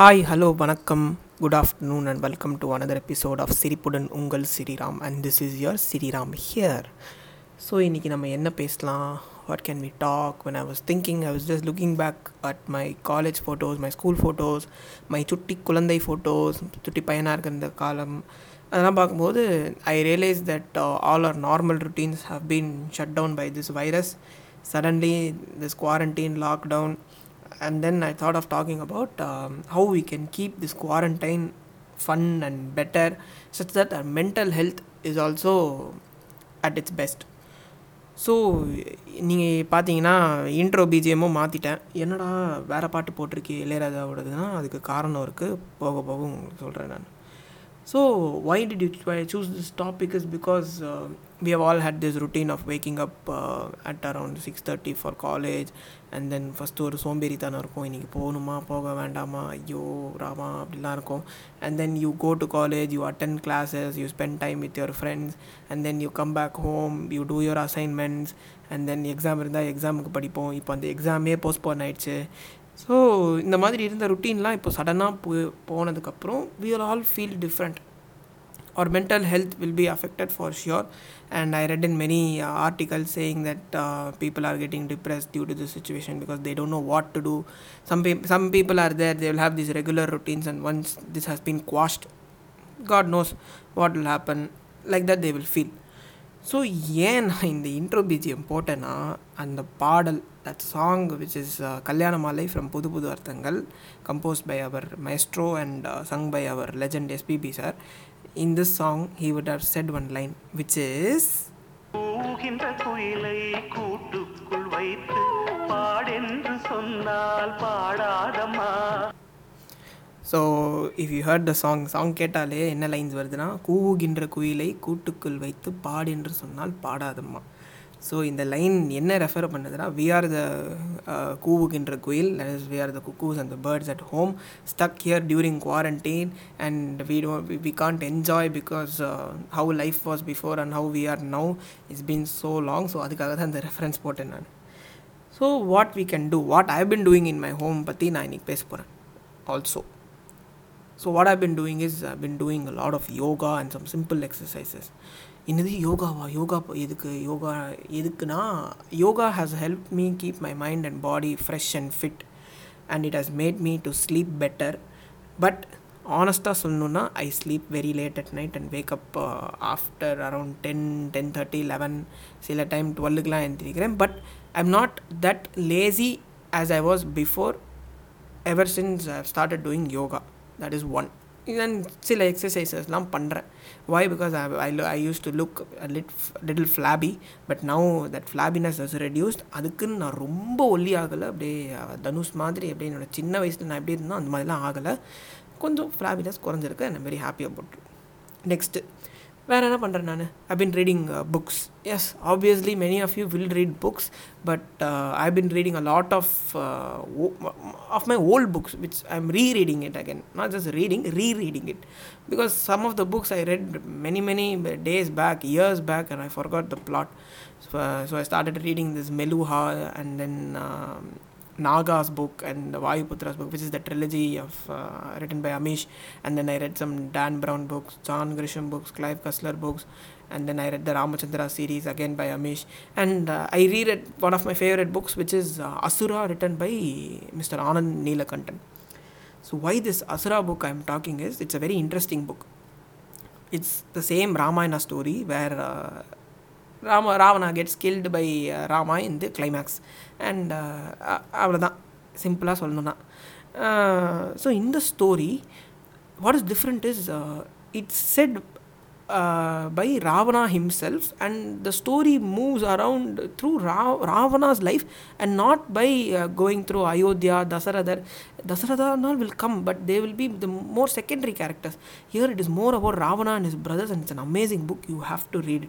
Hi hello வணக்கம். Good afternoon and welcome to another episode of சிரிப்புடன் உங்கள் Sriram and this is your Sriram here so இன்றைக்கி நம்ம என்ன பேசலாம்? What can we talk when I was thinking I was just looking back at my college photos my school photos my சுட்டி குழந்தை photos சுட்டி பையனாக இருக்கிற இந்த காலம். அதெல்லாம் பார்க்கும்போது I realise that all are normal routines have been shut down by this virus suddenly this quarantine lockdown and then I thought of talking about um, how we can keep this quarantine fun and better such that our mental health is also at its best so நீங்கள் பார்த்தீங்கன்னா intro பிஜிஎம்மும் மாற்றிட்டேன் என்னடா வேறு பாட்டு போட்டிருக்கே இளையராஜாவோடதுன்னா அதுக்கு காரணம் இருக்குது போக போக உங்களுக்கு சொல்கிறேன் நான் so why did you try- choose this topic is because uh, we have all had this routine of waking up uh, at around six thirty for college and then first ஒரு சோம்பேறித்தனம் இருக்கும் இன்றைக்கி போகணுமா போக வேண்டாமா ஐயோ ராமா அப்படிலாம் இருக்கும் and then you go to college you attend classes you spend time with your friends and then you come back home you do your assignments and then exam இருந்தால் எக்ஸாமுக்கு படிப்போம் இப்போ அந்த எக்ஸாமே போஸ்ட்போன் ஆயிடுச்சு ஸோ இந்த மாதிரி இருந்த ருட்டீன்லாம் இப்போ சடனாக போ போனதுக்கப்புறம் we will all feel different our mental health will be affected for sure and i read in many uh, articles saying that uh, people are getting depressed due to this situation because they don't know what to do some pe- some people are there they will have these regular routines and once this has been quashed god knows what will happen like that they will feel so ஏன் நான் இந்த intro BGM போட்டேன்னா அந்த பாடல் that song which is கல்யாண மாலை from Pudhu Pudhu Arthangal composed by our maestro and sung by our legend SPB sir in this song he would have said one line which is குயிலை கூட்டுக்குள் வைத்து பாடென்று சொன்னால் பாடாதம்மா. So if you heard the song song கேட்டாலே என்ன lines வருதுன்னா கூவுகின்ற குயிலை கூட்டுக்குள் வைத்து பாடு என்று சொன்னால் பாடாதம்மா. ஸோ இந்த லைன் என்ன ரெஃபர் பண்ணுதுன்னா வி ஆர் த கூவுகின்ற குயில் that is we are the cuckoos and the birds at home stuck here during quarantine and we don't we can't enjoy because how life was before and how we are now it's been so long so அதுக்காக தான் அந்த reference போட்டேன் நான். So what we can do what I been doing in my home பற்றி நான் இன்றைக்கி பேச போகிறேன் also so what I've been doing is I been doing a lot of yoga and some simple exercises என்னது யோகாவா யோகா ப- எதுக்கு யோகா எதுக்குன்னா yoga has help me keep my mind and body fresh and fit and it has made me to sleep better but ஆனஸ்ட்டாக சொல்லணுன்னா I sleep very late at night and wake up after around ten ten thirty eleven சில time டுவெல்லுக்குலாம் எழுந்திரிக்கிறேன் but I am not that lazy as I was before ever since I started doing yoga That is one இதன் சில எக்ஸசைசஸ்லாம் பண்ணுறேன் why because I I I use to look lit little flabby but now that flabbiness is reduced அதுக்குன்னு நான் ரொம்ப ஒல்லி ஆகலை. அப்படியே தனுஷ் மாதிரி அப்படியே என்னோடய சின்ன வயசில் நான் எப்படி இருந்தோம் அந்த மாதிரிலாம் ஆகலை. கொஞ்சம் ஃப்ளாபினஸ் குறைஞ்சிருக்கு. And very happy about next வேறு என்ன பண்ணுறேன் நான் I been reading books as obviously many of you will read books but I been reading a lot of of my old books which I am re reading it again not just reading re reading it because some of the books I read many many days back years back and I forgot the plot so, uh, so i started reading this meluha and then um, Naga's book and the Vayuputra's book, which is the trilogy of uh, written by Amish. And then I read some Dan Brown books, John Grisham books, Clive Cussler books, and then I read the Ramachandra series again by Amish. And uh, I reread one of my favorite books, which is uh, Asura, written by Mr. Anand Neelakantan. So why this Asura book I'm talking is it's a very interesting book. It's the same Ramayana story where uh, Rama Ravana gets killed by uh, Rama in the climax and uh, அவ்வளோதான் சிம்பிளாக சொல்லணும்னா so இந்த story what is different is it's said by Ravana himself and the story moves around through Ra- Ravana's life and not by uh, going through Ayodhya, Dasaradhar. Dasaradha and all will come, but they will be the more secondary characters. Here it is more about Ravana and his brothers, and it's an amazing book. You have to read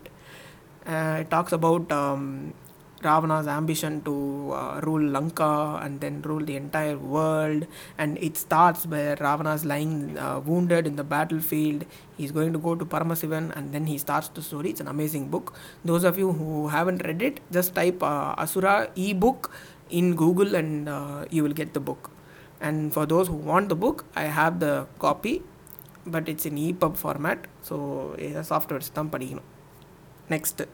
it. Uh, it talks about um, Ravana's ambition to uh, rule Lanka and then rule the entire world. And it starts where Ravana's lying uh, wounded in the battlefield. He's going to go to Paramasivan and then he starts the story. It's an amazing book. Those of you who haven't read it, just type uh, Asura ebook in Google and uh, you will get the book. And for those who want the book I have the copy but it's in EPUB format so இதை softwares தான் படிக்கணும் Next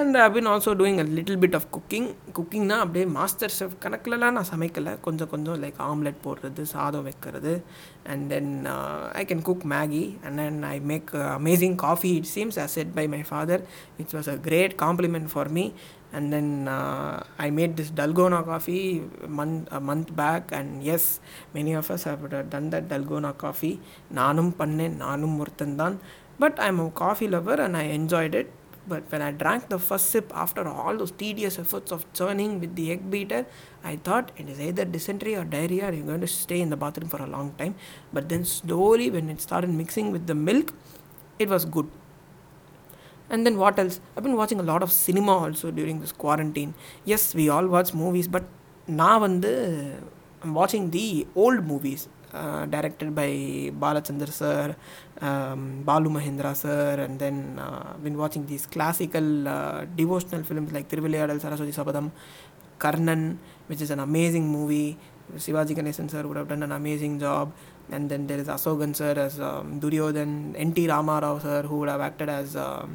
and I been also doing a little bit of cooking குக்கிங்னா அப்படியே master chef கணக்கிலலாம் நான் சமைக்கலை. கொஞ்சம் கொஞ்சம் like omelette போடுறது சாதம் வைக்கிறது. And then I can cook Maggi and then I make amazing coffee it seems as said by my father it's was a great compliment for me and then I made this dalgona coffee month month back and as many of us have done that dalgona coffee நானும் பண்ணேன். நானும் ஒருத்தன் தான். But I'm a coffee lover and I enjoyed it. But when I drank the first sip after all those tedious efforts of churning with the egg beater, I thought it is either dysentery or diarrhea, you're going to stay in the bathroom for a long time. But then slowly, when it started mixing with the milk, it was good. And then what else? I've been watching a lot of cinema also during this quarantine. Yes, we all watch movies, but now and the I'm watching the old movies directed by Balachandra sir, um, Balu Mahindra sir, and then uh, been watching these classical uh, devotional films like Thiruvilayadal Saraswati Sabadam, Karnan, which is an amazing movie. Shivaji Ganesan sir would have done an amazing job. And then there is Asogan sir as um, Duryodhan, N.T. Ramarao sir who would have acted as um,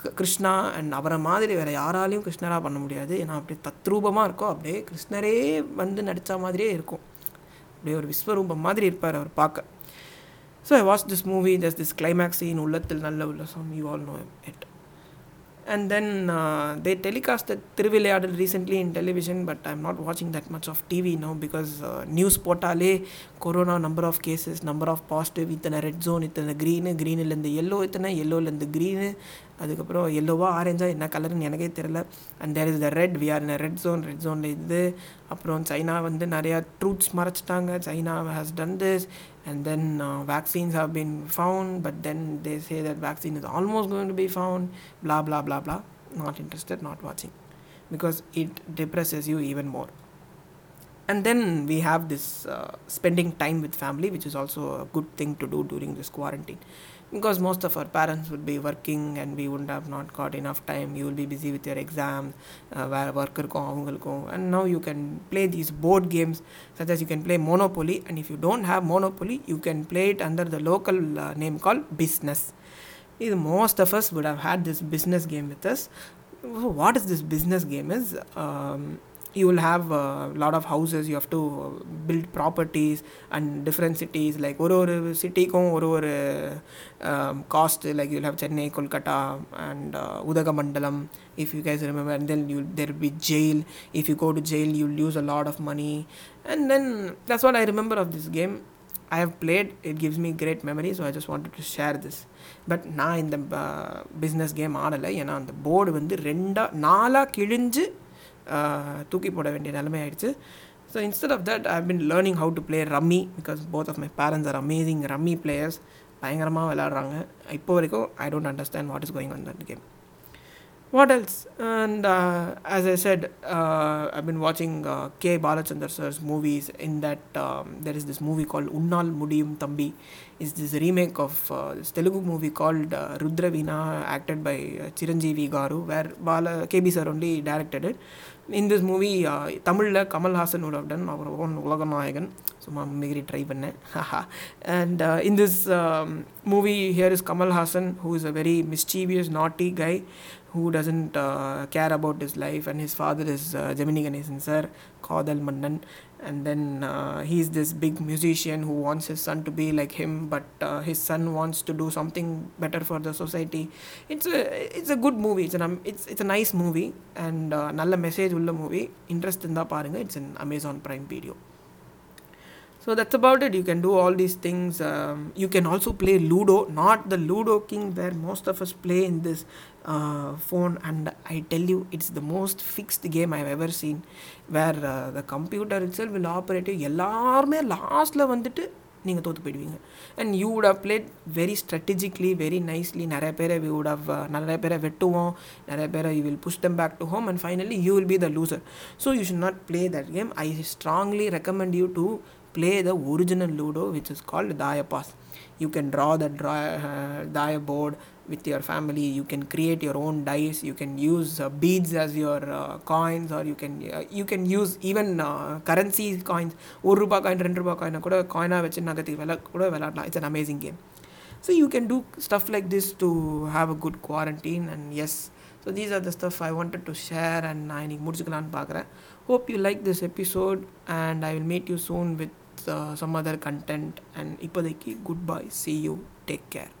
K- Krishna and அவரை மாதிரி வேறு யாராலையும் கிருஷ்ணராக பண்ண முடியாது ஏன்னா அப்படியே தத்ரூபமாக இருக்கும் அப்படியே கிருஷ்ணரே வந்து நடித்த மாதிரியே இருக்கும் அப்படியே ஒரு விஸ்வரூபம் மாதிரி இருப்பார் அவர் பார்க்க. So I watch this movie just this climax scene உள்ளத்தில் நல்ல உள்ள song you all know it and then uh, they telecasted Thiruvilayadal recently in television but I'm not watching that much of TV now because uh, news போட்டாலே corona number of cases number of positive இத்தனை red zone இத்தனை green க்ரீனிலேருந்து yellow இத்தனை எல்லோலேருந்து green அதுக்கப்புறம் எல்லோவா ஆரஞ்சாக என்ன கலர்னு எனக்கே தெரில and there is the red we are in red zone red ஜோனில் இது. அப்புறம் சைனா வந்து நிறையா truths மறைச்சிட்டாங்க. China has done this and then uh, vaccines have been found but then they say that vaccine is almost going to be found blah blah blah blah. Not interested not watching. Because it depresses you even more. And then we have this uh, spending time with family which is also a good thing to do during this quarantine because most of our parents would be working and we wouldn't have not got enough time you will be busy with your exams uh, வேறு work இருக்கும் அவங்களுக்கும் and now you can play these board games such as you can play monopoly and if you don't have monopoly you can play it under the local uh, name called business is most of us would have had this business game with us so what is this business game is um, you will have a lot of houses you have to build properties and different cities like ஒரு ஒரு சிட்டிக்கும் ஒரு ஒரு cost like you'll have Chennai Kolkata and Udhagamandalam if you guys remember and then you there will be jail if you go to jail you'll lose a lot of money and then that's what i remember of this game I have played it gives me great memory so I just wanted to share this but நான் இந்த business game ஆடலை ஏன்னா அந்த board வந்து ரெண்டாக நாலாக கிழிஞ்சு uh, தூக்கி போட வேண்டிய நிலைமை ஆயிடுச்சு so instead of that I been learning how to play rummy because both of my parents are amazing rummy players பயங்கரமாக விளையாடுறாங்க இப்போ வரைக்கும் I don't understand what is going on that game what else and uh, as i said uh, i've been watching uh, k balachandar sir's movies in that um, there is this movie called unnal mudiyum thambi is this remake of uh, this telugu movie called uh, rudraveena acted by uh, chiranjeevi in this movie தமிழில் Kamal Haasan would have done our own Ulaganayagan. சும்மா mimicry try பண்ணேன் and in this movie here is Kamal Haasan who is a very mischievous naughty guy who doesn't uh, care about his life and his father is uh, Gemini Ganesan sir Kadal Mannan and then uh, he's this big musician who wants his son to be like him but uh, his son wants to do something better for the society it's a it's a good movie it's an it's it's a nice movie and uh, நல்ல message உள்ள movie interest இருந்தால் பாருங்கள் it's in Amazon Prime Video so that's about it you can do all these things um, you can also play ludo not the ludo king where most of us play in this uh, phone and i tell you it's the most fixed game i've ever seen where uh, the computer itself will operate எல்லாருமே லாஸ்ட்டில் வந்துட்டு நீங்கள் தோற்று போயிடுவீங்க and you would have played very strategically very nicely நிறைய பேரை we would have நிறைய பேரை வெட்டுவோம் நிறைய பேரை you will push them back to home and finally you will be the loser so you should not play that game I strongly recommend you to play the original ludo which is called daya pass you can draw the draw, uh, daya board with your family you can create your own dice you can use uh, beads as your uh, coins or you can uh, you can use even uh, currency coins ஒரு ரூபா coin ரெண்டு ரூபா காயினை கூட காயினாக வச்சு நகர்த்தி விளா கூட விளாட்லாம் it's an amazing game so you can do stuff like this to have a good quarantine and yes so these are the stuff I wanted to share and நான் இன்னைக்கு முடிச்சுக்கலான்னு பார்க்குறேன் hope you like this episode and I will meet you soon with some other content and இப்போதைக்கு good bye C you take care